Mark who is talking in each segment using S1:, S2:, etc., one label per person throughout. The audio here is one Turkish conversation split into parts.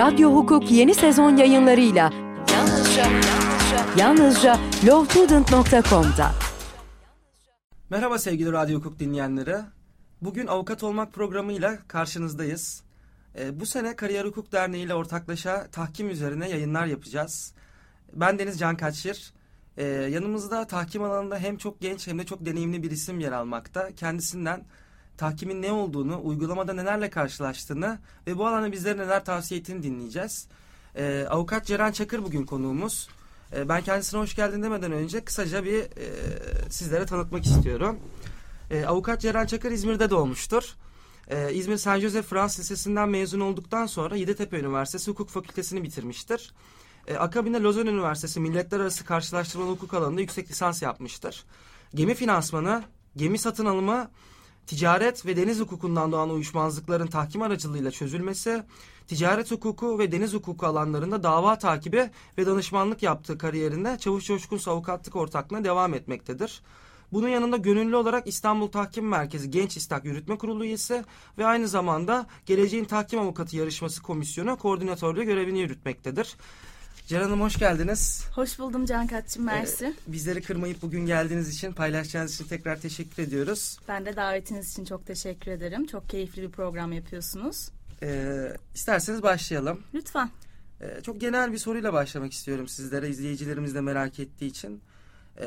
S1: Radyo Hukuk yeni sezon yayınlarıyla yalnızca yalnızca, yalnızca lawstudent.com'da.
S2: Merhaba sevgili Radyo Hukuk dinleyenleri. Bugün avukat olmak programıyla karşınızdayız. Ee, bu sene Kariyer Hukuk Derneği ile ortaklaşa tahkim üzerine yayınlar yapacağız. Ben Deniz Can Kaçır. Ee, yanımızda tahkim alanında hem çok genç hem de çok deneyimli bir isim yer almakta. Kendisinden tahkimin ne olduğunu, uygulamada nelerle karşılaştığını ve bu alanda bizlere neler tavsiye ettiğini dinleyeceğiz. Ee, Avukat Ceren Çakır bugün konuğumuz. Ee, ben kendisine hoş geldin demeden önce kısaca bir e, sizlere tanıtmak istiyorum. Ee, Avukat Ceren Çakır İzmir'de doğmuştur. Ee, İzmir Saint Joseph Fransız Lisesi'nden mezun olduktan sonra Yeditepe Üniversitesi Hukuk Fakültesini bitirmiştir. Ee, akabinde Lozan Üniversitesi Milletler Arası Karşılaştırmalı Hukuk alanında yüksek lisans yapmıştır. Gemi finansmanı, gemi satın alımı ticaret ve deniz hukukundan doğan uyuşmazlıkların tahkim aracılığıyla çözülmesi, ticaret hukuku ve deniz hukuku alanlarında dava takibi ve danışmanlık yaptığı kariyerinde Çavuş Coşkun Avukatlık Ortaklığı'na devam etmektedir. Bunun yanında gönüllü olarak İstanbul Tahkim Merkezi Genç İstak Yürütme Kurulu üyesi ve aynı zamanda Geleceğin Tahkim Avukatı Yarışması Komisyonu koordinatörlüğü görevini yürütmektedir. Ceren Hanım hoş geldiniz.
S3: Hoş buldum Can Katçım, mersi.
S2: Ee, bizleri kırmayıp bugün geldiğiniz için, paylaşacağınız için tekrar teşekkür ediyoruz.
S3: Ben de davetiniz için çok teşekkür ederim. Çok keyifli bir program yapıyorsunuz.
S2: Ee, isterseniz başlayalım.
S3: Lütfen.
S2: Ee, çok genel bir soruyla başlamak istiyorum sizlere, izleyicilerimiz de merak ettiği için. Ee,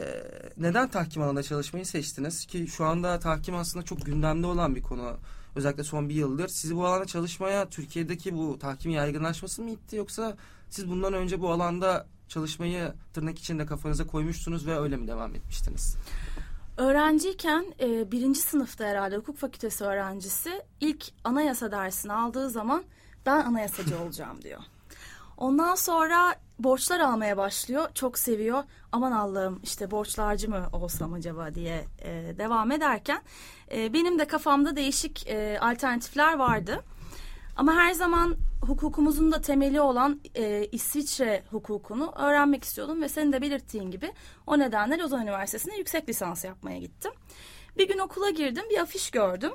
S2: neden tahkim alanında çalışmayı seçtiniz? Ki şu anda tahkim aslında çok gündemde olan bir konu. Özellikle son bir yıldır. Sizi bu alanda çalışmaya Türkiye'deki bu tahkim yaygınlaşması mı itti yoksa siz bundan önce bu alanda çalışmayı tırnak içinde kafanıza koymuştunuz ve öyle mi devam etmiştiniz?
S3: Öğrenciyken e, birinci sınıfta herhalde hukuk fakültesi öğrencisi ilk anayasa dersini aldığı zaman ben anayasacı olacağım diyor. Ondan sonra borçlar almaya başlıyor. Çok seviyor. Aman Allah'ım işte borçlarcı mı olsam acaba diye e, devam ederken e, benim de kafamda değişik e, alternatifler vardı. Ama her zaman hukukumuzun da temeli olan e, İsviçre hukukunu öğrenmek istiyordum ve senin de belirttiğin gibi o nedenle Lozan Üniversitesi'ne yüksek lisans yapmaya gittim. Bir gün okula girdim bir afiş gördüm.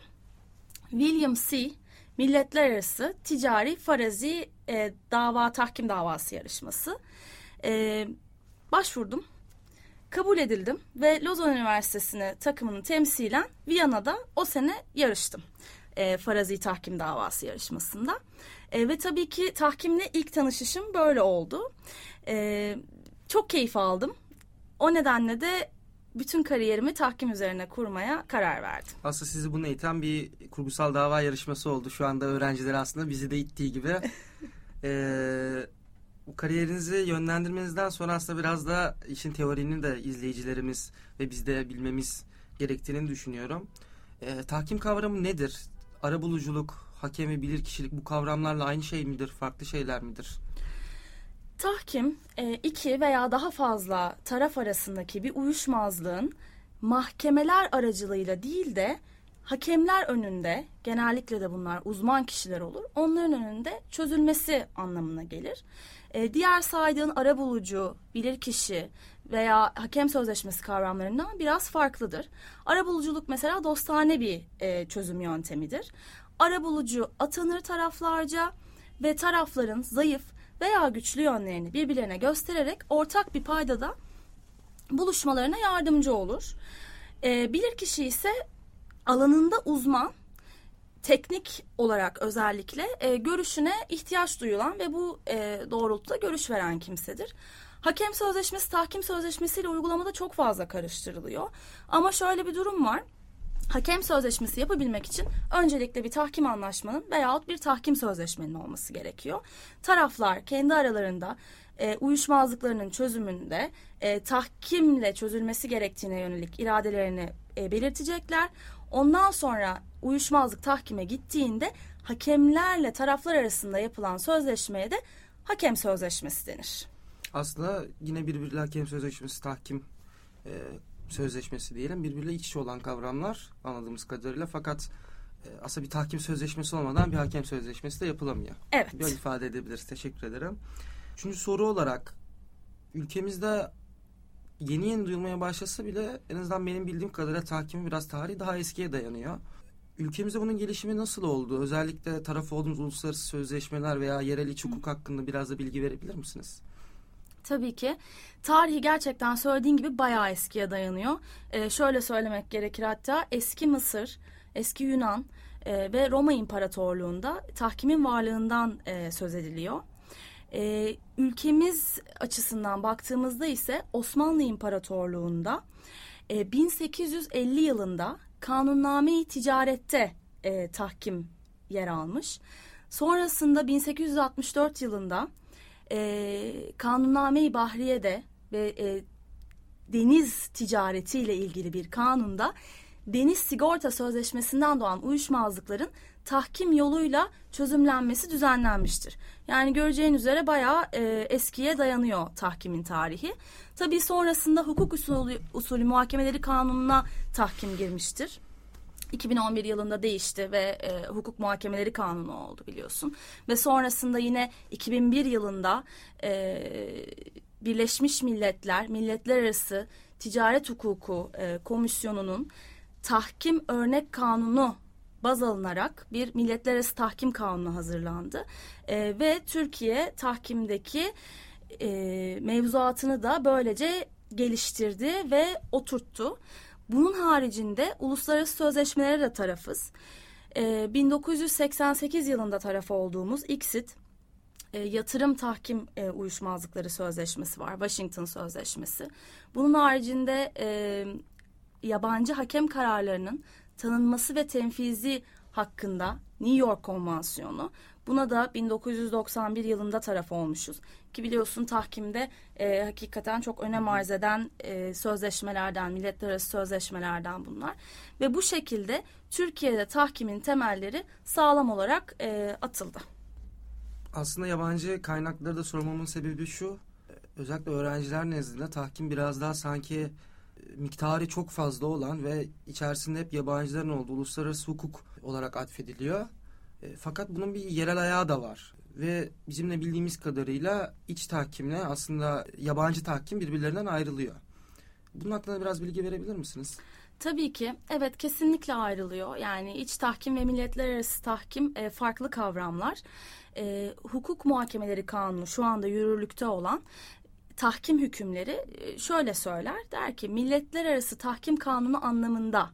S3: William C. Milletler Arası Ticari Farazi e, Dava Tahkim Davası Yarışması. E, başvurdum. Kabul edildim ve Lozan Üniversitesi'ne takımını temsilen Viyana'da o sene yarıştım e, farazi tahkim davası yarışmasında. E, ve tabii ki tahkimle ilk tanışışım böyle oldu. E, çok keyif aldım. O nedenle de bütün kariyerimi tahkim üzerine kurmaya karar verdim.
S2: Aslında sizi bunu iten bir kurgusal dava yarışması oldu. Şu anda öğrenciler aslında bizi de ittiği gibi. ee, bu kariyerinizi yönlendirmenizden sonra aslında biraz da işin teorini de izleyicilerimiz ve biz de bilmemiz gerektiğini düşünüyorum. Ee, tahkim kavramı nedir? Arabuluculuk, hakem ve bilirkişilik bu kavramlarla aynı şey midir, farklı şeyler midir?
S3: Tahkim e, iki veya daha fazla taraf arasındaki bir uyuşmazlığın mahkemeler aracılığıyla değil de hakemler önünde genellikle de bunlar uzman kişiler olur. Onların önünde çözülmesi anlamına gelir. E, diğer saydığın arabulucu, bilirkişi veya hakem sözleşmesi kavramlarından biraz farklıdır. Arabuluculuk mesela dostane bir e, çözüm yöntemidir. Arabulucu atanır taraflarca ve tarafların zayıf veya güçlü yönlerini birbirlerine göstererek ortak bir paydada buluşmalarına yardımcı olur. E, bilirkişi ise alanında uzman teknik olarak özellikle e, görüşüne ihtiyaç duyulan ve bu e, doğrultuda görüş veren kimsedir. Hakem sözleşmesi tahkim sözleşmesiyle uygulamada çok fazla karıştırılıyor. Ama şöyle bir durum var. Hakem sözleşmesi yapabilmek için öncelikle bir tahkim anlaşmanın veyahut bir tahkim sözleşmenin olması gerekiyor. Taraflar kendi aralarında e, uyuşmazlıklarının çözümünde e, tahkimle çözülmesi gerektiğine yönelik iradelerini e, belirtecekler. Ondan sonra uyuşmazlık tahkime gittiğinde hakemlerle taraflar arasında yapılan sözleşmeye de hakem sözleşmesi denir.
S2: Aslında yine birbiriyle hakem sözleşmesi, tahkim e, sözleşmesi diyelim birbiriyle iç içe olan kavramlar anladığımız kadarıyla fakat e, aslında bir tahkim sözleşmesi olmadan bir hakem sözleşmesi de yapılamıyor.
S3: Evet.
S2: Böyle ifade edebiliriz. Teşekkür ederim. Üçüncü soru olarak ülkemizde yeni yeni duyulmaya başlasa bile en azından benim bildiğim kadarıyla tahkimin biraz tarihi daha eskiye dayanıyor. ülkemizde bunun gelişimi nasıl oldu? Özellikle taraf olduğumuz uluslararası sözleşmeler veya yerel iç hukuk hakkında biraz da bilgi verebilir misiniz?
S3: Tabii ki. Tarihi gerçekten söylediğin gibi bayağı eskiye dayanıyor. Ee, şöyle söylemek gerekir hatta eski Mısır, eski Yunan e, ve Roma İmparatorluğu'nda tahkimin varlığından e, söz ediliyor. E, ülkemiz açısından baktığımızda ise Osmanlı İmparatorluğu'nda e, 1850 yılında kanunname-i ticarette e, tahkim yer almış. Sonrasında 1864 yılında e, Kanunname-i Bahriye'de ve e, deniz ticaretiyle ilgili bir kanunda deniz sigorta sözleşmesinden doğan uyuşmazlıkların tahkim yoluyla çözümlenmesi düzenlenmiştir. Yani göreceğin üzere bayağı e, eskiye dayanıyor tahkimin tarihi. Tabii sonrasında hukuk usulü, usulü muhakemeleri kanununa tahkim girmiştir. 2011 yılında değişti ve e, hukuk muhakemeleri kanunu oldu biliyorsun. Ve sonrasında yine 2001 yılında e, Birleşmiş Milletler, Milletler Arası Ticaret Hukuku e, Komisyonu'nun tahkim örnek kanunu baz alınarak bir milletler arası tahkim kanunu hazırlandı. E, ve Türkiye tahkimdeki e, mevzuatını da böylece geliştirdi ve oturttu. Bunun haricinde uluslararası sözleşmelere de tarafız. E, 1988 yılında taraf olduğumuz ICSID e, yatırım tahkim e, uyuşmazlıkları sözleşmesi var. Washington Sözleşmesi. Bunun haricinde e, yabancı hakem kararlarının tanınması ve tenfizi hakkında New York Konvansiyonu. Buna da 1991 yılında taraf olmuşuz. Ki biliyorsun tahkimde e, hakikaten çok önem arz eden e, sözleşmelerden, milletler arası sözleşmelerden bunlar. Ve bu şekilde Türkiye'de tahkimin temelleri sağlam olarak e, atıldı.
S2: Aslında yabancı kaynakları da sormamın sebebi şu. Özellikle öğrenciler nezdinde tahkim biraz daha sanki miktarı çok fazla olan ve içerisinde hep yabancıların olduğu uluslararası hukuk olarak atfediliyor. E, fakat bunun bir yerel ayağı da var. Ve bizimle bildiğimiz kadarıyla iç tahkimle aslında yabancı tahkim birbirlerinden ayrılıyor. Bunun hakkında biraz bilgi verebilir misiniz?
S3: Tabii ki. Evet kesinlikle ayrılıyor. Yani iç tahkim ve milletler arası tahkim e, farklı kavramlar. E, hukuk muhakemeleri kanunu şu anda yürürlükte olan tahkim hükümleri e, şöyle söyler. Der ki milletler arası tahkim kanunu anlamında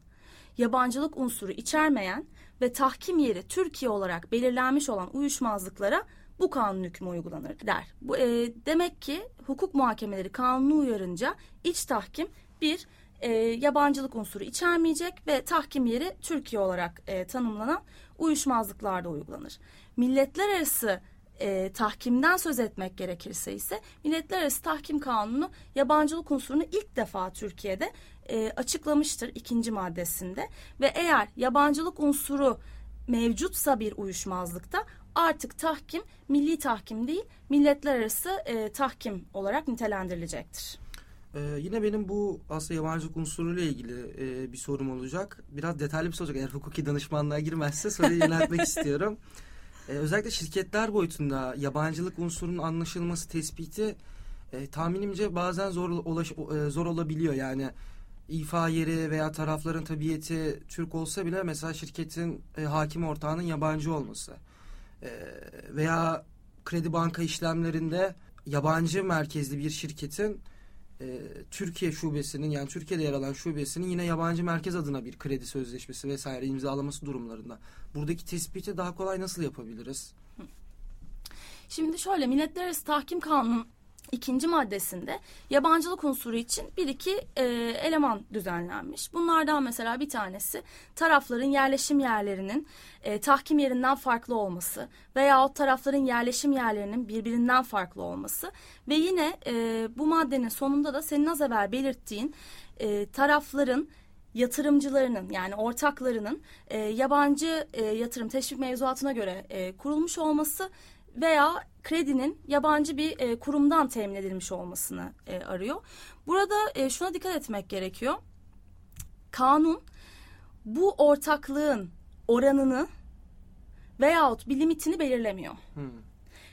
S3: yabancılık unsuru içermeyen ve tahkim yeri Türkiye olarak belirlenmiş olan uyuşmazlıklara bu kanun hükmü uygulanır der. Bu, e, demek ki hukuk muhakemeleri kanunu uyarınca iç tahkim bir e, yabancılık unsuru içermeyecek ve tahkim yeri Türkiye olarak e, tanımlanan uyuşmazlıklarda uygulanır. Milletler arası e, tahkimden söz etmek gerekirse ise Milletler Arası Tahkim Kanunu yabancılık unsurunu ilk defa Türkiye'de e, açıklamıştır ikinci maddesinde ve eğer yabancılık unsuru mevcutsa bir uyuşmazlıkta artık tahkim milli tahkim değil milletler arası e, tahkim olarak nitelendirilecektir.
S2: Ee, yine benim bu aslında yabancılık unsuruyla ilgili e, bir sorum olacak. Biraz detaylı bir soru olacak. Eğer hukuki danışmanlığa girmezse soruyu yöneltmek istiyorum. Ee, özellikle şirketler boyutunda yabancılık unsurunun anlaşılması, tespiti e, tahminimce bazen zor ulaş, e, zor olabiliyor. Yani ifa yeri veya tarafların tabiyeti Türk olsa bile mesela şirketin e, hakim ortağının yabancı olması e, veya kredi banka işlemlerinde yabancı merkezli bir şirketin e, Türkiye şubesinin yani Türkiye'de yer alan şubesinin yine yabancı merkez adına bir kredi sözleşmesi vesaire imzalaması durumlarında. Buradaki tespiti daha kolay nasıl yapabiliriz?
S3: Şimdi şöyle Milletler Arası Tahkim Kanunu ikinci maddesinde yabancılık unsuru için bir iki e, eleman düzenlenmiş. Bunlardan mesela bir tanesi tarafların yerleşim yerlerinin e, tahkim yerinden farklı olması veya o tarafların yerleşim yerlerinin birbirinden farklı olması ve yine e, bu maddenin sonunda da senin az evvel belirttiğin e, tarafların yatırımcılarının yani ortaklarının e, yabancı e, yatırım teşvik mevzuatına göre e, kurulmuş olması veya kredinin yabancı bir e, kurumdan temin edilmiş olmasını e, arıyor. Burada e, şuna dikkat etmek gerekiyor. Kanun bu ortaklığın oranını veyahut bir limitini belirlemiyor. Hmm.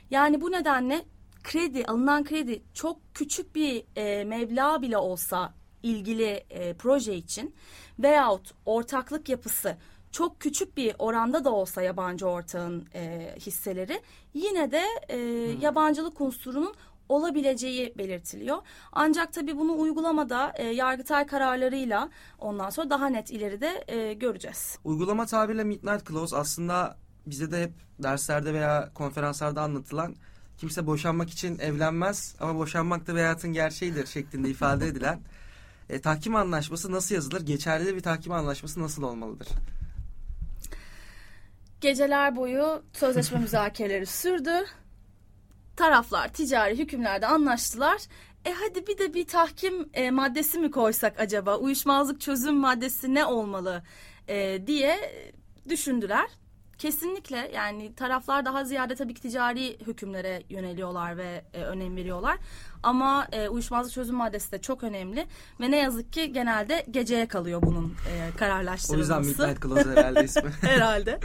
S3: Yani bu nedenle kredi, alınan kredi çok küçük bir e, meblağ bile olsa ilgili e, proje için veyahut ortaklık yapısı çok küçük bir oranda da olsa yabancı ortağın e, hisseleri yine de e, yabancılık unsurunun olabileceği belirtiliyor. Ancak tabii bunu uygulamada e, Yargıtay kararlarıyla ondan sonra daha net ileride e, göreceğiz.
S2: Uygulama tabiriyle Midnight Clause aslında bize de hep derslerde veya konferanslarda anlatılan kimse boşanmak için evlenmez ama boşanmak da bir hayatın gerçeğidir şeklinde ifade edilen e, tahkim anlaşması nasıl yazılır? Geçerli bir tahkim anlaşması nasıl olmalıdır?
S3: Geceler boyu sözleşme müzakereleri sürdü. Taraflar ticari hükümlerde anlaştılar. E hadi bir de bir tahkim e, maddesi mi koysak acaba? Uyuşmazlık çözüm maddesi ne olmalı e, diye düşündüler. Kesinlikle yani taraflar daha ziyade tabii ki ticari hükümlere yöneliyorlar ve e, önem veriyorlar. Ama e, uyuşmazlık çözüm maddesi de çok önemli ve ne yazık ki genelde geceye kalıyor bunun e, kararlaştırılması.
S2: O yüzden Midnight Clause herhalde ismi.
S3: herhalde.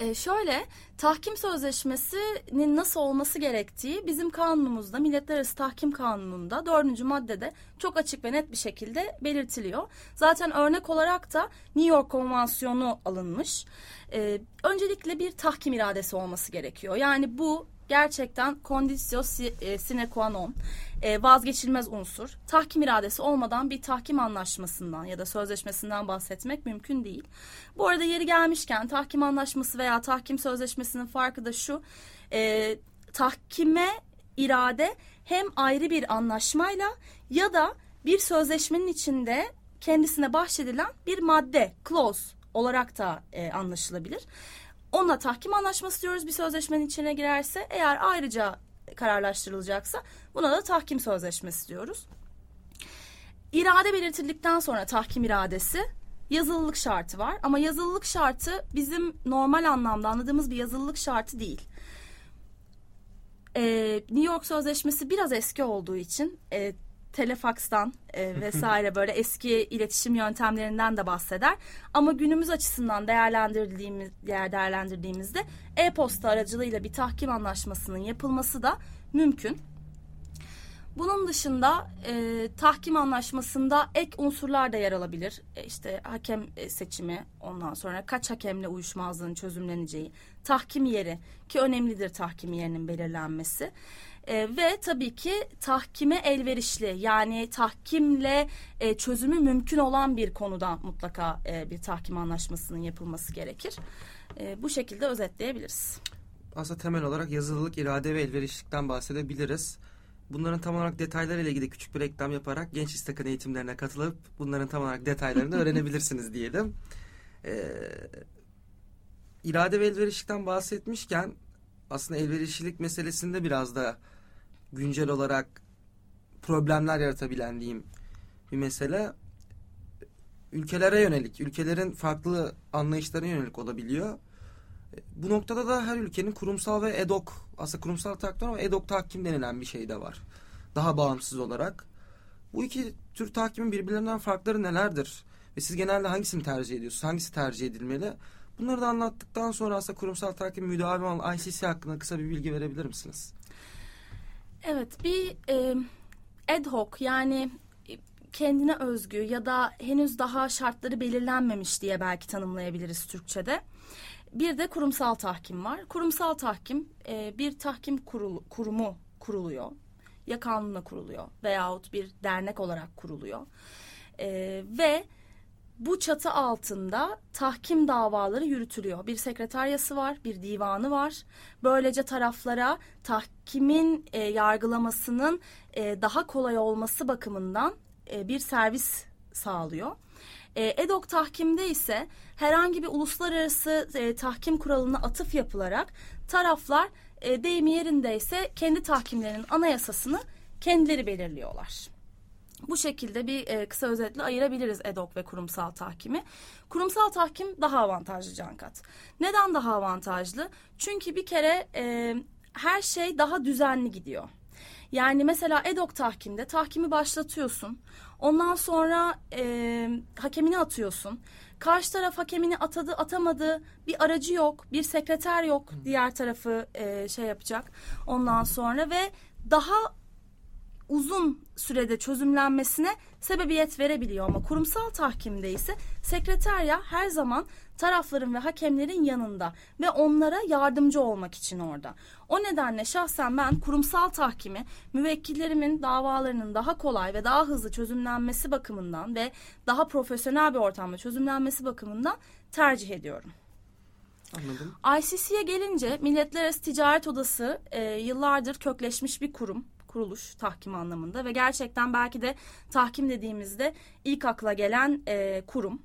S3: E, şöyle tahkim sözleşmesinin nasıl olması gerektiği bizim kanunumuzda Milletler Arası Tahkim Kanunu'nda dördüncü maddede çok açık ve net bir şekilde belirtiliyor. Zaten örnek olarak da New York Konvansiyonu alınmış. E, öncelikle bir tahkim iradesi olması gerekiyor. Yani bu gerçekten kondisyon e, sine qua non e, vazgeçilmez unsur. Tahkim iradesi olmadan bir tahkim anlaşmasından ya da sözleşmesinden bahsetmek mümkün değil. Bu arada yeri gelmişken tahkim anlaşması veya tahkim sözleşmesinin farkı da şu. E, tahkime irade hem ayrı bir anlaşmayla ya da bir sözleşmenin içinde kendisine bahşedilen bir madde, clause olarak da e, anlaşılabilir. Onunla tahkim anlaşması diyoruz bir sözleşmenin içine girerse. Eğer ayrıca kararlaştırılacaksa buna da tahkim sözleşmesi diyoruz. İrade belirtildikten sonra tahkim iradesi yazılılık şartı var. Ama yazılılık şartı bizim normal anlamda anladığımız bir yazılılık şartı değil. Ee, New York Sözleşmesi biraz eski olduğu için e, telefakstan e, vesaire böyle eski iletişim yöntemlerinden de bahseder. Ama günümüz açısından değerlendirdiğimiz yer değerlendirdiğimizde e-posta aracılığıyla bir tahkim anlaşmasının yapılması da mümkün. Bunun dışında e, tahkim anlaşmasında ek unsurlar da yer alabilir. E, işte hakem e, seçimi, ondan sonra kaç hakemle uyuşmazlığın çözümleneceği, tahkim yeri ki önemlidir tahkim yerinin belirlenmesi. E, ve tabii ki tahkime elverişli yani tahkimle e, çözümü mümkün olan bir konuda mutlaka e, bir tahkim anlaşmasının yapılması gerekir. E, bu şekilde özetleyebiliriz.
S2: Aslında temel olarak yazılılık, irade ve elverişlikten bahsedebiliriz. Bunların tam olarak detaylarıyla ilgili küçük bir reklam yaparak genç istakın eğitimlerine katılıp bunların tam olarak detaylarını öğrenebilirsiniz diyelim. Ee, irade ve elverişlikten bahsetmişken aslında elverişlilik meselesinde biraz da güncel olarak problemler yaratabilen diyeyim bir mesele ülkelere yönelik, ülkelerin farklı anlayışlarına yönelik olabiliyor. Bu noktada da her ülkenin kurumsal ve edok, aslında kurumsal tahkim ama edok tahkim denilen bir şey de var. Daha bağımsız olarak. Bu iki tür tahkimin birbirlerinden farkları nelerdir? Ve siz genelde hangisini tercih ediyorsunuz? Hangisi tercih edilmeli? Bunları da anlattıktan sonra aslında kurumsal tahkim müdavim olan ICC hakkında kısa bir bilgi verebilir misiniz?
S3: Evet bir e, ad hoc yani kendine özgü ya da henüz daha şartları belirlenmemiş diye belki tanımlayabiliriz Türkçe'de. Bir de kurumsal tahkim var. Kurumsal tahkim e, bir tahkim kurulu, kurumu kuruluyor. Ya kanunla kuruluyor veyahut bir dernek olarak kuruluyor. E, ve bu çatı altında tahkim davaları yürütülüyor. Bir sekreteryası var, bir divanı var. Böylece taraflara tahkimin e, yargılamasının e, daha kolay olması bakımından e, bir servis sağlıyor. E, EDOK tahkimde ise herhangi bir uluslararası e, tahkim kuralına atıf yapılarak taraflar e, deyimi yerindeyse kendi tahkimlerinin anayasasını kendileri belirliyorlar. Bu şekilde bir e, kısa özetle ayırabiliriz EDOK ve kurumsal tahkimi. Kurumsal tahkim daha avantajlı Cankat. Neden daha avantajlı? Çünkü bir kere e, her şey daha düzenli gidiyor. Yani mesela EDOK tahkimde tahkimi başlatıyorsun. Ondan sonra e, hakemini atıyorsun. Karşı taraf hakemini atadı atamadı bir aracı yok bir sekreter yok diğer tarafı e, şey yapacak ondan sonra ve daha uzun sürede çözümlenmesine sebebiyet verebiliyor ama kurumsal tahkimde ise sekreterya her zaman tarafların ve hakemlerin yanında ve onlara yardımcı olmak için orada. O nedenle şahsen ben kurumsal tahkimi müvekkillerimin davalarının daha kolay ve daha hızlı çözümlenmesi bakımından ve daha profesyonel bir ortamda çözümlenmesi bakımından tercih ediyorum.
S2: Anladım.
S3: ICC'ye gelince Milletler Arası Ticaret Odası e, yıllardır kökleşmiş bir kurum kuruluş tahkim anlamında ve gerçekten belki de tahkim dediğimizde ilk akla gelen e, kurum.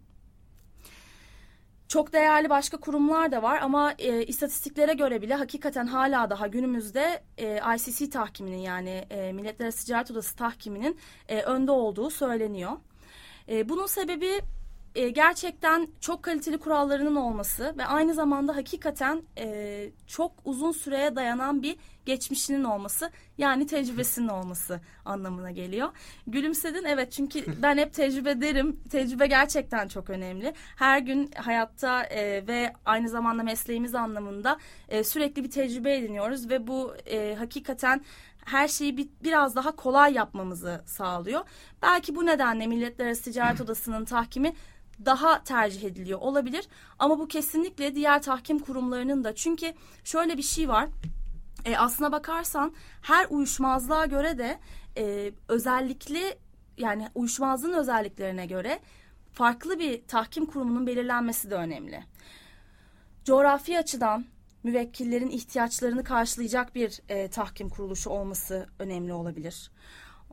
S3: Çok değerli başka kurumlar da var ama e, istatistiklere göre bile hakikaten hala daha günümüzde e, ICC tahkiminin yani e, Milletler Arası Ticaret Odası tahkiminin e, önde olduğu söyleniyor. E, bunun sebebi e, gerçekten çok kaliteli kurallarının olması ve aynı zamanda hakikaten e, çok uzun süreye dayanan bir geçmişinin olması yani tecrübesinin olması anlamına geliyor. Gülümsedin evet çünkü ben hep tecrübe derim. Tecrübe gerçekten çok önemli. Her gün hayatta e, ve aynı zamanda mesleğimiz anlamında e, sürekli bir tecrübe ediniyoruz ve bu e, hakikaten her şeyi bir, biraz daha kolay yapmamızı sağlıyor. Belki bu nedenle Milletler Arası Ticaret Odası'nın tahkimi daha tercih ediliyor olabilir. Ama bu kesinlikle diğer tahkim kurumlarının da. Çünkü şöyle bir şey var. E, aslına bakarsan her uyuşmazlığa göre de e, özellikli yani uyuşmazlığın özelliklerine göre farklı bir tahkim kurumunun belirlenmesi de önemli. Coğrafi açıdan müvekkillerin ihtiyaçlarını karşılayacak bir e, tahkim kuruluşu olması önemli olabilir.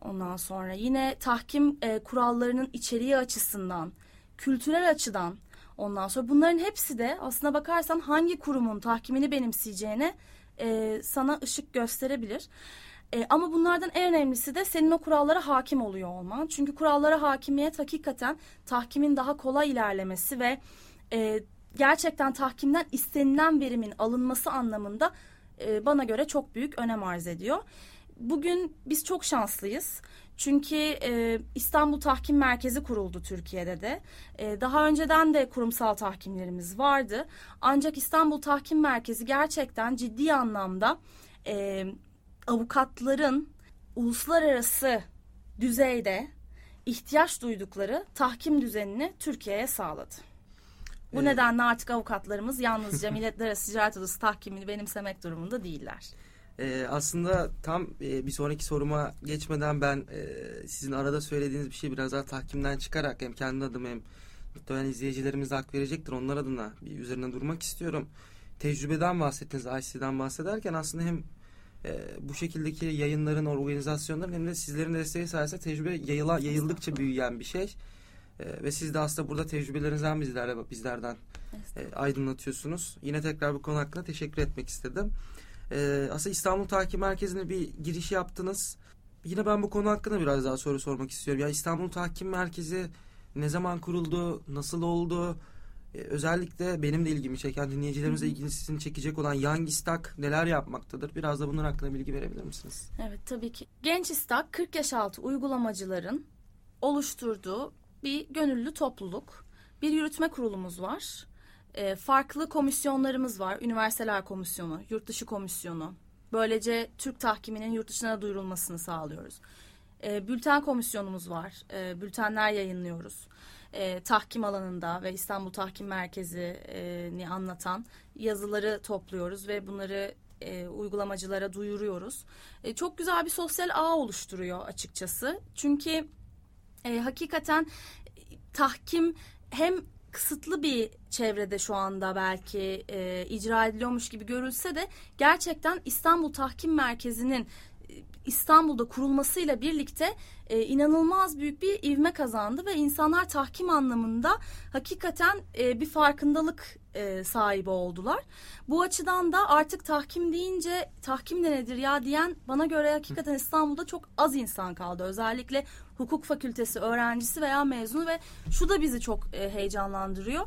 S3: Ondan sonra yine tahkim e, kurallarının içeriği açısından kültürel açıdan ondan sonra bunların hepsi de aslına bakarsan hangi kurumun tahkimini benimseyeceğine e, sana ışık gösterebilir. E, ama bunlardan en önemlisi de senin o kurallara hakim oluyor olman. Çünkü kurallara hakimiyet hakikaten tahkimin daha kolay ilerlemesi ve e, gerçekten tahkimden istenilen verimin alınması anlamında e, bana göre çok büyük önem arz ediyor. Bugün biz çok şanslıyız. Çünkü e, İstanbul Tahkim Merkezi kuruldu Türkiye'de de. E, daha önceden de kurumsal tahkimlerimiz vardı. Ancak İstanbul Tahkim Merkezi gerçekten ciddi anlamda e, avukatların uluslararası düzeyde ihtiyaç duydukları tahkim düzenini Türkiye'ye sağladı. Bu evet. nedenle artık avukatlarımız yalnızca Milletler Arası Ticaret Odası tahkimini benimsemek durumunda değiller.
S2: Ee, aslında tam e, bir sonraki soruma geçmeden ben e, sizin arada söylediğiniz bir şey biraz daha tahkimden çıkarak hem kendi adım hem muhtemelen izleyicilerimiz hak verecektir. Onlar adına bir üzerine durmak istiyorum. Tecrübeden bahsettiniz, IC'den bahsederken aslında hem e, bu şekildeki yayınların, organizasyonların hem de sizlerin desteği sayesinde tecrübe yayıla, yayıldıkça büyüyen bir şey. E, ve siz de aslında burada tecrübelerinizden bizlerle, bizlerden e, aydınlatıyorsunuz. Yine tekrar bu konu hakkında teşekkür etmek istedim. E, aslında İstanbul Tahkim Merkezi'ne bir giriş yaptınız. Yine ben bu konu hakkında biraz daha soru sormak istiyorum. Ya İstanbul Tahkim Merkezi ne zaman kuruldu, nasıl oldu? Ee, özellikle benim de ilgimi çeken, dinleyicilerimize ilgisini çekecek olan Young İstak neler yapmaktadır? Biraz da bunun hakkında bilgi verebilir misiniz?
S3: Evet tabii ki. Genç İstak 40 yaş altı uygulamacıların oluşturduğu bir gönüllü topluluk. Bir yürütme kurulumuz var e, farklı komisyonlarımız var. Üniversiteler Komisyonu, Yurtdışı Komisyonu. Böylece Türk tahkiminin yurt dışına duyurulmasını sağlıyoruz. E, bülten komisyonumuz var. E, bültenler yayınlıyoruz. E, tahkim alanında ve İstanbul Tahkim Merkezi'ni anlatan yazıları topluyoruz ve bunları e, uygulamacılara duyuruyoruz. E, çok güzel bir sosyal ağ oluşturuyor açıkçası. Çünkü e, hakikaten tahkim hem kısıtlı bir çevrede şu anda belki e, icra ediliyormuş gibi görülse de gerçekten İstanbul Tahkim Merkezi'nin e, İstanbul'da kurulmasıyla birlikte e, inanılmaz büyük bir ivme kazandı ve insanlar tahkim anlamında hakikaten e, bir farkındalık e, sahibi oldular. Bu açıdan da artık tahkim deyince tahkim de nedir ya diyen bana göre hakikaten İstanbul'da çok az insan kaldı. Özellikle hukuk fakültesi öğrencisi veya mezunu ve şu da bizi çok e, heyecanlandırıyor.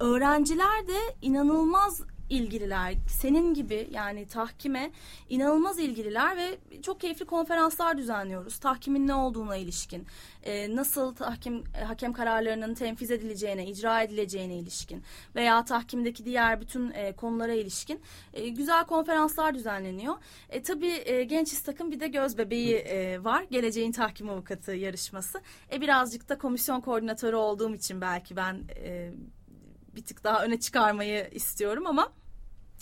S3: Öğrenciler de inanılmaz ilgililer. Senin gibi yani tahkime inanılmaz ilgililer ve çok keyifli konferanslar düzenliyoruz. Tahkimin ne olduğuna ilişkin, e, nasıl tahkim e, hakem kararlarının tenfiz edileceğine, icra edileceğine ilişkin veya tahkimdeki diğer bütün e, konulara ilişkin e, güzel konferanslar düzenleniyor. E, tabii e, Genç İstak'ın bir de göz bebeği e, var. Geleceğin Tahkim Avukatı yarışması. E, birazcık da komisyon koordinatörü olduğum için belki ben e, bir tık daha öne çıkarmayı istiyorum ama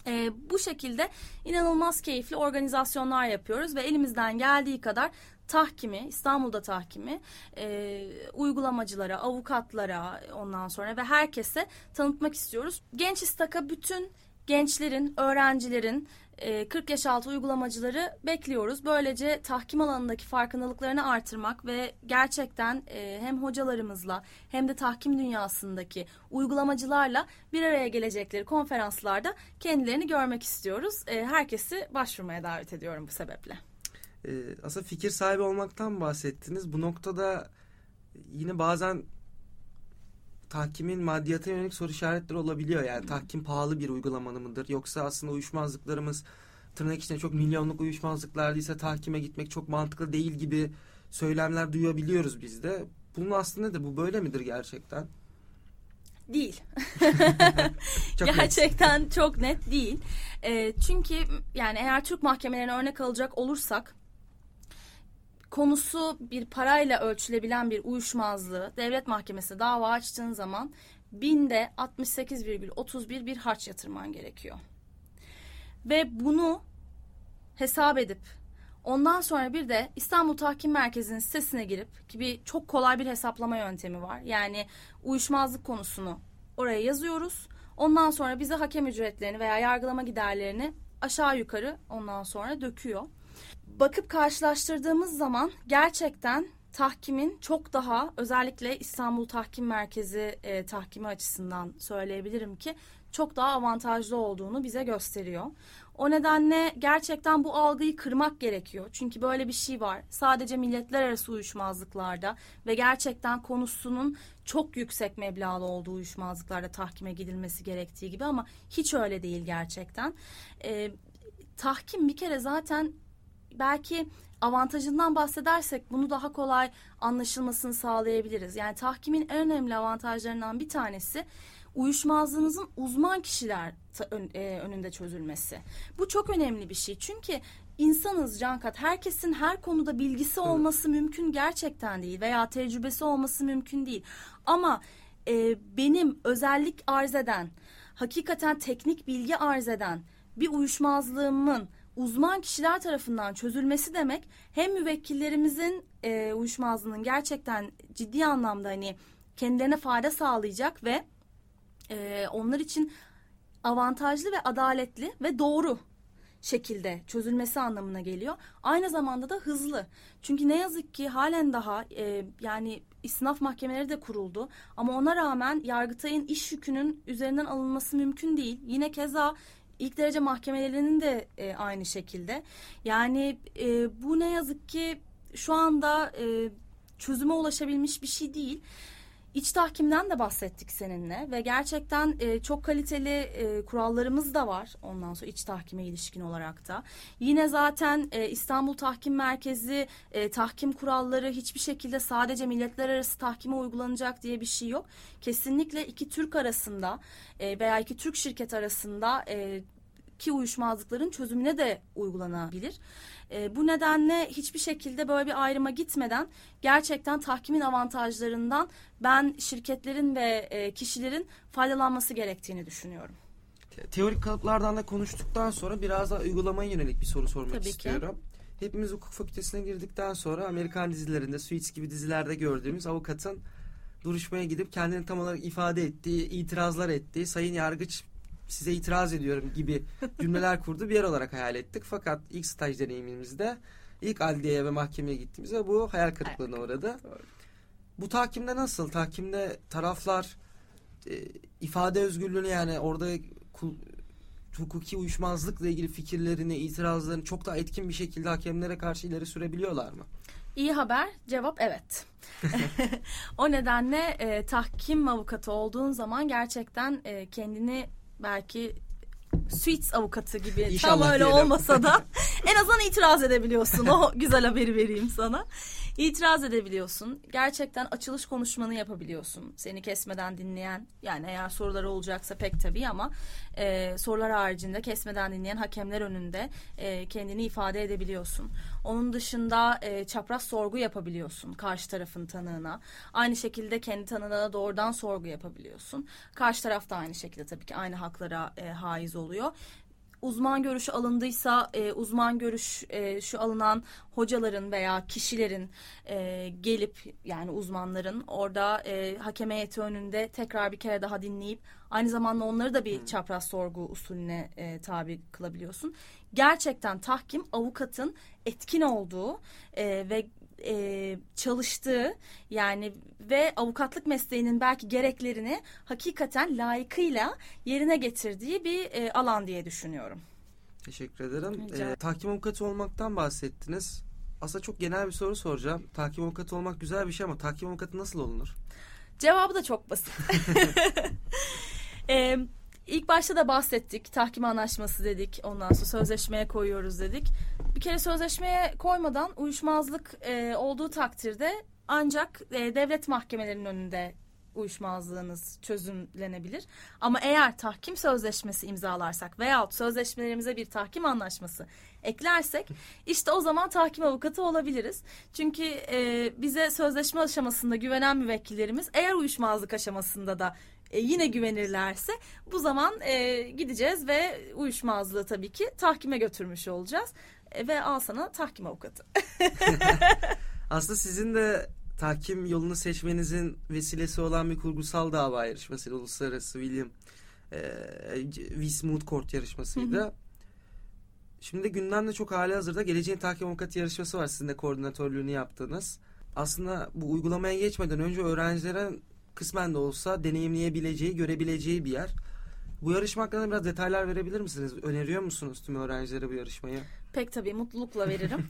S3: e, bu şekilde inanılmaz keyifli organizasyonlar yapıyoruz ve elimizden geldiği kadar tahkimi, İstanbul'da tahkimi e, uygulamacılara, avukatlara ondan sonra ve herkese tanıtmak istiyoruz. Genç İstak'a bütün gençlerin, öğrencilerin, 40 yaş altı uygulamacıları bekliyoruz. Böylece tahkim alanındaki farkındalıklarını artırmak ve gerçekten hem hocalarımızla hem de tahkim dünyasındaki uygulamacılarla bir araya gelecekleri konferanslarda kendilerini görmek istiyoruz. Herkesi başvurmaya davet ediyorum bu sebeple.
S2: Aslında fikir sahibi olmaktan bahsettiniz. Bu noktada yine bazen tahkimin maddiyata yönelik soru işaretleri olabiliyor. Yani tahkim pahalı bir uygulamanı mıdır? Yoksa aslında uyuşmazlıklarımız tırnak içinde çok milyonluk uyuşmazlıklar değilse tahkime gitmek çok mantıklı değil gibi söylemler duyabiliyoruz biz de. Bunun aslında nedir? Bu böyle midir gerçekten?
S3: Değil. çok gerçekten net. çok net değil. E, çünkü yani eğer Türk mahkemelerine örnek alacak olursak konusu bir parayla ölçülebilen bir uyuşmazlığı devlet mahkemesi dava açtığın zaman binde 68,31 bir harç yatırman gerekiyor. Ve bunu hesap edip ondan sonra bir de İstanbul Tahkim Merkezi'nin sitesine girip ki bir çok kolay bir hesaplama yöntemi var. Yani uyuşmazlık konusunu oraya yazıyoruz. Ondan sonra bize hakem ücretlerini veya yargılama giderlerini aşağı yukarı ondan sonra döküyor bakıp karşılaştırdığımız zaman gerçekten tahkimin çok daha özellikle İstanbul Tahkim Merkezi e, tahkimi açısından söyleyebilirim ki çok daha avantajlı olduğunu bize gösteriyor. O nedenle gerçekten bu algıyı kırmak gerekiyor. Çünkü böyle bir şey var. Sadece milletler arası uyuşmazlıklarda ve gerçekten konusunun çok yüksek meblağlı olduğu uyuşmazlıklarda tahkime gidilmesi gerektiği gibi ama hiç öyle değil gerçekten. Ee, tahkim bir kere zaten belki avantajından bahsedersek bunu daha kolay anlaşılmasını sağlayabiliriz. Yani tahkimin en önemli avantajlarından bir tanesi uyuşmazlığınızın uzman kişiler e, önünde çözülmesi. Bu çok önemli bir şey. Çünkü insanız Cankat. Herkesin her konuda bilgisi olması mümkün gerçekten değil veya tecrübesi olması mümkün değil. Ama e, benim özellik arz eden, hakikaten teknik bilgi arz eden bir uyuşmazlığımın uzman kişiler tarafından çözülmesi demek hem müvekkillerimizin e, uyuşmazlığının gerçekten ciddi anlamda hani kendilerine fayda sağlayacak ve e, onlar için avantajlı ve adaletli ve doğru şekilde çözülmesi anlamına geliyor. Aynı zamanda da hızlı. Çünkü ne yazık ki halen daha e, yani istinaf mahkemeleri de kuruldu. Ama ona rağmen Yargıtay'ın iş yükünün üzerinden alınması mümkün değil. Yine keza İlk derece mahkemelerinin de e, aynı şekilde. Yani e, bu ne yazık ki şu anda e, çözüme ulaşabilmiş bir şey değil. İç tahkimden de bahsettik seninle ve gerçekten e, çok kaliteli e, kurallarımız da var ondan sonra iç tahkime ilişkin olarak da. Yine zaten e, İstanbul Tahkim Merkezi e, tahkim kuralları hiçbir şekilde sadece milletler arası tahkime uygulanacak diye bir şey yok. Kesinlikle iki Türk arasında e, veya iki Türk şirket arasında e, ki uyuşmazlıkların çözümüne de uygulanabilir. E, bu nedenle hiçbir şekilde böyle bir ayrıma gitmeden gerçekten tahkimin avantajlarından ben şirketlerin ve e, kişilerin faydalanması gerektiğini düşünüyorum.
S2: Teorik kalıplardan da konuştuktan sonra biraz daha uygulamaya yönelik bir soru sormak Tabii istiyorum. Ki. Hepimiz hukuk fakültesine girdikten sonra Amerikan dizilerinde, Suits gibi dizilerde gördüğümüz avukatın duruşmaya gidip kendini tam olarak ifade ettiği, itirazlar ettiği, sayın yargıç size itiraz ediyorum gibi cümleler kurdu bir yer olarak hayal ettik. Fakat ilk staj deneyimimizde ilk adliyeye ve mahkemeye gittiğimizde bu hayal kırıklığına uğradı. Bu tahkimde nasıl? Tahkimde taraflar e, ifade özgürlüğünü yani orada kul, hukuki uyuşmazlıkla ilgili fikirlerini, itirazlarını çok daha etkin bir şekilde hakemlere karşı ileri sürebiliyorlar mı?
S3: İyi haber, cevap evet. o nedenle e, tahkim avukatı olduğun zaman gerçekten e, kendini belki Suits avukatı gibi
S2: İnşallah
S3: tam öyle
S2: diyelim.
S3: olmasa da en azından itiraz edebiliyorsun. O güzel haberi vereyim sana. İtiraz edebiliyorsun. Gerçekten açılış konuşmanı yapabiliyorsun. Seni kesmeden dinleyen yani eğer soruları olacaksa pek tabii ama e, sorular haricinde kesmeden dinleyen hakemler önünde e, kendini ifade edebiliyorsun. Onun dışında e, çapraz sorgu yapabiliyorsun karşı tarafın tanığına. Aynı şekilde kendi tanığına doğrudan sorgu yapabiliyorsun. Karşı taraf da aynı şekilde tabii ki aynı haklara e, haiz oluyor uzman görüşü alındıysa e, uzman görüş e, şu alınan hocaların veya kişilerin e, gelip yani uzmanların orada e, hakem heyeti önünde tekrar bir kere daha dinleyip aynı zamanda onları da bir çapraz sorgu usulüne e, tabi kılabiliyorsun. Gerçekten tahkim avukatın etkin olduğu e, ve e, çalıştığı yani ve avukatlık mesleğinin belki gereklerini hakikaten layıkıyla yerine getirdiği bir e, alan diye düşünüyorum.
S2: Teşekkür ederim.
S3: Rica
S2: Ee, tahkim avukatı olmaktan bahsettiniz. Aslında çok genel bir soru soracağım. Tahkim avukatı olmak güzel bir şey ama tahkim avukatı nasıl olunur?
S3: Cevabı da çok basit. ee, ilk başta da bahsettik. Tahkim anlaşması dedik. Ondan sonra sözleşmeye koyuyoruz dedik. Bir kere sözleşmeye koymadan uyuşmazlık e, olduğu takdirde ancak e, devlet mahkemelerinin önünde uyuşmazlığınız çözümlenebilir. Ama eğer tahkim sözleşmesi imzalarsak veyahut sözleşmelerimize bir tahkim anlaşması eklersek işte o zaman tahkim avukatı olabiliriz. Çünkü e, bize sözleşme aşamasında güvenen müvekkillerimiz eğer uyuşmazlık aşamasında da e, yine güvenirlerse bu zaman e, gideceğiz ve uyuşmazlığı tabii ki tahkime götürmüş olacağız. E, ve al sana tahkim avukatı.
S2: Aslında sizin de tahkim yolunu seçmenizin vesilesi olan bir kurgusal dava yarışması. Uluslararası William e, Wismut Court yarışmasıydı. Şimdi gündemde çok hali hazırda geleceğin tahkim avukatı yarışması var. Sizin de koordinatörlüğünü yaptığınız. Aslında bu uygulamaya geçmeden önce öğrencilerin kısmen de olsa deneyimleyebileceği, görebileceği bir yer. Bu yarışma hakkında biraz detaylar verebilir misiniz? Öneriyor musunuz tüm öğrencilere bu yarışmayı?
S3: Pek tabii mutlulukla veririm.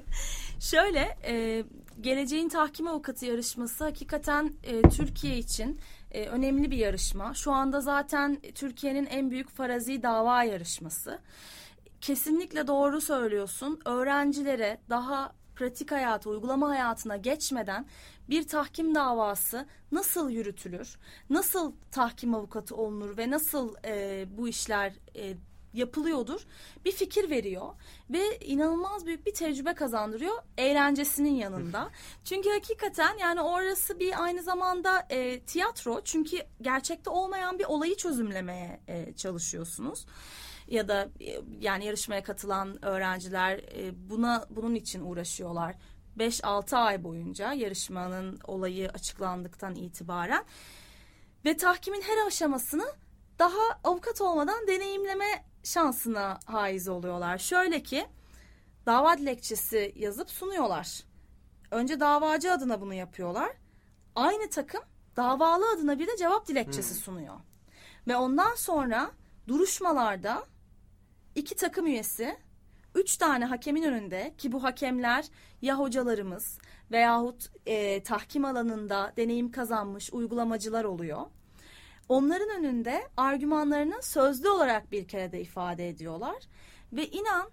S3: Şöyle e, geleceğin tahkim avukatı yarışması hakikaten e, Türkiye için e, önemli bir yarışma. Şu anda zaten Türkiye'nin en büyük farazi dava yarışması. Kesinlikle doğru söylüyorsun. Öğrencilere daha pratik hayatı, uygulama hayatına geçmeden bir tahkim davası nasıl yürütülür, nasıl tahkim avukatı olunur ve nasıl e, bu işler e, yapılıyordur? Bir fikir veriyor ve inanılmaz büyük bir tecrübe kazandırıyor eğlencesinin yanında. Çünkü hakikaten yani orası bir aynı zamanda e, tiyatro. Çünkü gerçekte olmayan bir olayı çözümlemeye e, çalışıyorsunuz ya da e, yani yarışmaya katılan öğrenciler e, buna bunun için uğraşıyorlar. 5-6 ay boyunca yarışmanın olayı açıklandıktan itibaren ve tahkimin her aşamasını daha avukat olmadan deneyimleme şansına haiz oluyorlar. Şöyle ki dava dilekçesi yazıp sunuyorlar. Önce davacı adına bunu yapıyorlar. Aynı takım davalı adına bir de cevap dilekçesi sunuyor. Ve ondan sonra duruşmalarda iki takım üyesi üç tane hakemin önünde ki bu hakemler ya hocalarımız veyahut e, tahkim alanında deneyim kazanmış uygulamacılar oluyor. Onların önünde argümanlarını sözlü olarak bir kere de ifade ediyorlar. Ve inan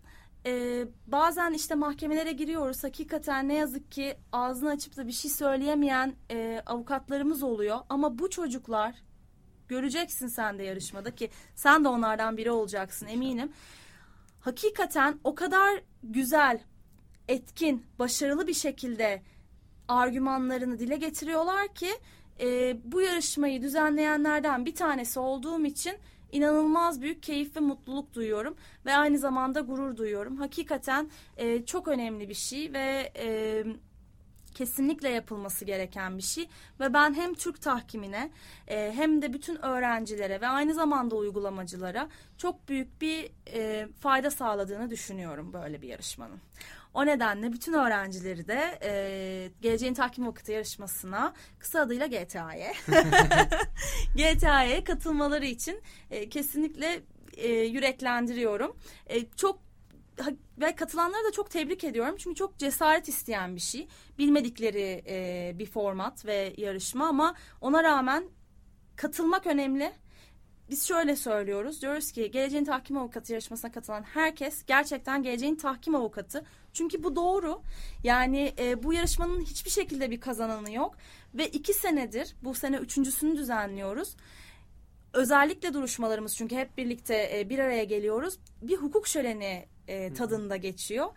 S3: e, bazen işte mahkemelere giriyoruz hakikaten ne yazık ki ağzını açıp da bir şey söyleyemeyen e, avukatlarımız oluyor. Ama bu çocuklar göreceksin sen de yarışmada ki sen de onlardan biri olacaksın eminim. Hakikaten o kadar güzel, etkin, başarılı bir şekilde argümanlarını dile getiriyorlar ki e, bu yarışmayı düzenleyenlerden bir tanesi olduğum için inanılmaz büyük keyif ve mutluluk duyuyorum ve aynı zamanda gurur duyuyorum. Hakikaten e, çok önemli bir şey ve e, kesinlikle yapılması gereken bir şey ve ben hem Türk tahkimine e, hem de bütün öğrencilere ve aynı zamanda uygulamacılara çok büyük bir e, fayda sağladığını düşünüyorum böyle bir yarışmanın. O nedenle bütün öğrencileri de e, geleceğin tahkim vakıtı yarışmasına kısa adıyla GTA'ya GTA'ya katılmaları için e, kesinlikle e, yüreklendiriyorum. E, çok ve katılanları da çok tebrik ediyorum çünkü çok cesaret isteyen bir şey bilmedikleri e, bir format ve yarışma ama ona rağmen katılmak önemli biz şöyle söylüyoruz. Diyoruz ki geleceğin tahkim avukatı yarışmasına katılan herkes gerçekten geleceğin tahkim avukatı. Çünkü bu doğru. Yani e, bu yarışmanın hiçbir şekilde bir kazananı yok. Ve iki senedir bu sene üçüncüsünü düzenliyoruz. Özellikle duruşmalarımız çünkü hep birlikte e, bir araya geliyoruz. Bir hukuk şöleni e, tadında geçiyor.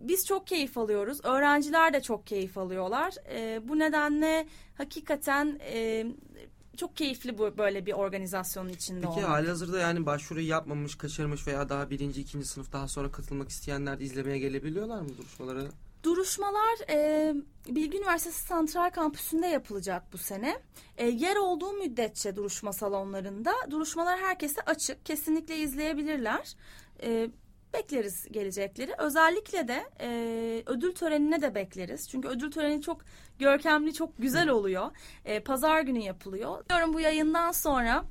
S3: Biz çok keyif alıyoruz. Öğrenciler de çok keyif alıyorlar. E, bu nedenle hakikaten e, çok keyifli bu böyle bir organizasyonun içinde
S2: Peki
S3: olmak.
S2: halihazırda yani başvuruyu yapmamış, kaçırmış veya daha birinci, ikinci sınıf daha sonra katılmak isteyenler de izlemeye gelebiliyorlar mı duruşmaları?
S3: Duruşmalar e, Bilgi Üniversitesi Santral Kampüsü'nde yapılacak bu sene. E, yer olduğu müddetçe duruşma salonlarında duruşmalar herkese açık. Kesinlikle izleyebilirler. E, bekleriz gelecekleri. Özellikle de e, ödül törenine de bekleriz. Çünkü ödül töreni çok görkemli, çok güzel oluyor. E, Pazar günü yapılıyor. Diyorum bu yayından sonra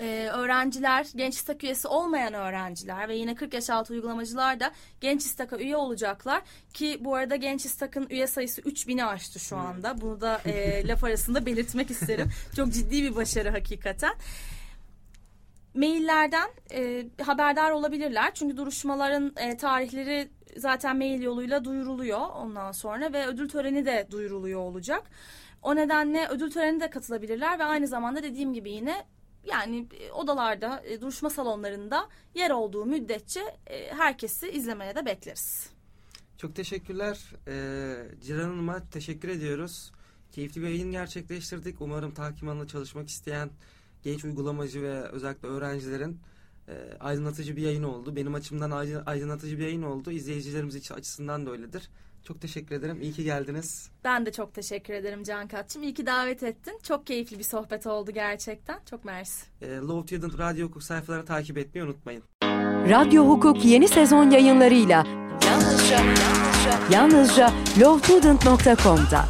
S3: e, öğrenciler, Genç İstak üyesi olmayan öğrenciler ve yine 40 yaş altı uygulamacılar da Genç İstak'a üye olacaklar. Ki bu arada Genç İstak'ın üye sayısı 3000'i aştı şu anda. Bunu da e, laf arasında belirtmek isterim. Çok ciddi bir başarı hakikaten. Maillerden e, haberdar olabilirler. Çünkü duruşmaların e, tarihleri zaten mail yoluyla duyuruluyor ondan sonra ve ödül töreni de duyuruluyor olacak. O nedenle ödül törenine de katılabilirler ve aynı zamanda dediğim gibi yine yani e, odalarda, e, duruşma salonlarında yer olduğu müddetçe e, herkesi izlemeye de bekleriz.
S2: Çok teşekkürler. Ee, Ciran Hanım'a teşekkür ediyoruz. Keyifli bir yayın gerçekleştirdik. Umarım takip çalışmak isteyen genç uygulamacı ve özellikle öğrencilerin e, aydınlatıcı bir yayın oldu. Benim açımdan aydın- aydınlatıcı bir yayın oldu. İzleyicilerimiz için açısından da öyledir. Çok teşekkür ederim. İyi ki geldiniz.
S3: Ben de çok teşekkür ederim Can Katçım. İyi ki davet ettin. Çok keyifli bir sohbet oldu gerçekten. Çok mersi.
S2: E, Law Student Radyo Hukuk sayfalarını takip etmeyi unutmayın.
S1: Radyo Hukuk yeni sezon yayınlarıyla yalnızca yalnızca yalnızca lovestudent.com'da.